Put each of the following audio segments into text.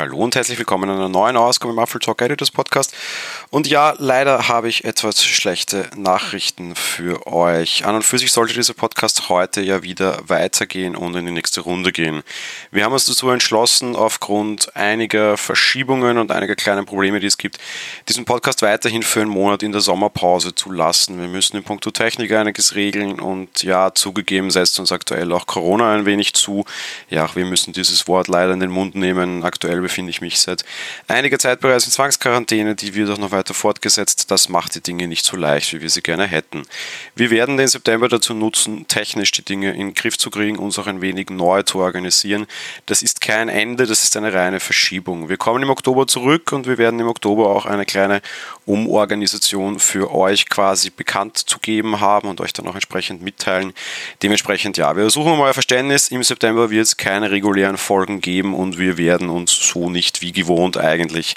Hallo und herzlich willkommen in einer neuen Ausgabe im Apfel Talk Editors Podcast. Und ja, leider habe ich etwas schlechte Nachrichten für euch. An und für sich sollte dieser Podcast heute ja wieder weitergehen und in die nächste Runde gehen. Wir haben uns dazu entschlossen, aufgrund einiger Verschiebungen und einiger kleinen Probleme, die es gibt, diesen Podcast weiterhin für einen Monat in der Sommerpause zu lassen. Wir müssen in puncto Technik einiges regeln und ja, zugegeben setzt uns aktuell auch Corona ein wenig zu. Ja, wir müssen dieses Wort leider in den Mund nehmen. Aktuell befinde ich mich seit einiger Zeit bereits in Zwangsquarantäne, die wird auch noch weiter fortgesetzt. Das macht die Dinge nicht so leicht, wie wir sie gerne hätten. Wir werden den September dazu nutzen, technisch die Dinge in den Griff zu kriegen, uns auch ein wenig neu zu organisieren. Das ist kein Ende, das ist eine reine Verschiebung. Wir kommen im Oktober zurück und wir werden im Oktober auch eine kleine Umorganisation für euch quasi bekannt zu geben haben und euch dann auch entsprechend mitteilen. Dementsprechend, ja, wir suchen mal Verständnis. Im September wird es keine regulären Folgen geben und wir werden uns so nicht wie gewohnt eigentlich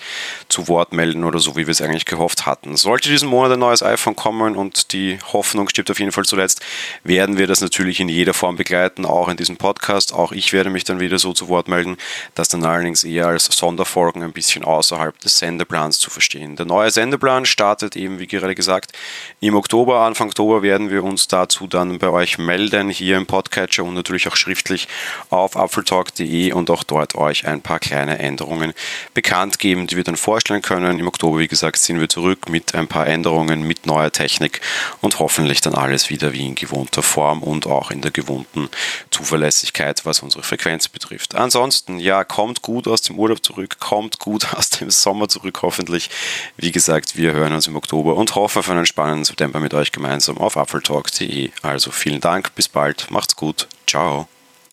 zu Wort melden oder so, wie wir es eigentlich gehofft hatten. Sollte diesen Monat ein neues iPhone kommen und die Hoffnung stirbt auf jeden Fall zuletzt, werden wir das natürlich in jeder Form begleiten, auch in diesem Podcast. Auch ich werde mich dann wieder so zu Wort melden, das dann allerdings eher als Sonderfolgen ein bisschen außerhalb des Sendeplans zu verstehen. Der neue Sendeplan startet eben, wie gerade gesagt, im Oktober. Anfang Oktober werden wir uns dazu dann bei euch melden, hier im Podcatcher und natürlich auch schriftlich auf apfeltalk.de und auch dort euch ein paar kleine Änderungen bekannt geben, die wir dann vorstellen können. Im Oktober, wie gesagt, sind wir zurück mit ein paar Änderungen, mit neuer Technik und hoffentlich dann alles wieder wie in gewohnter Form und auch in der gewohnten Zuverlässigkeit, was unsere Frequenz betrifft. Ansonsten, ja, kommt gut aus dem Urlaub zurück, kommt gut aus dem Sommer zurück, hoffentlich. Wie gesagt, wir hören uns im Oktober und hoffen auf einen spannenden September mit euch gemeinsam auf apfeltalk.de. Also vielen Dank, bis bald, macht's gut, ciao.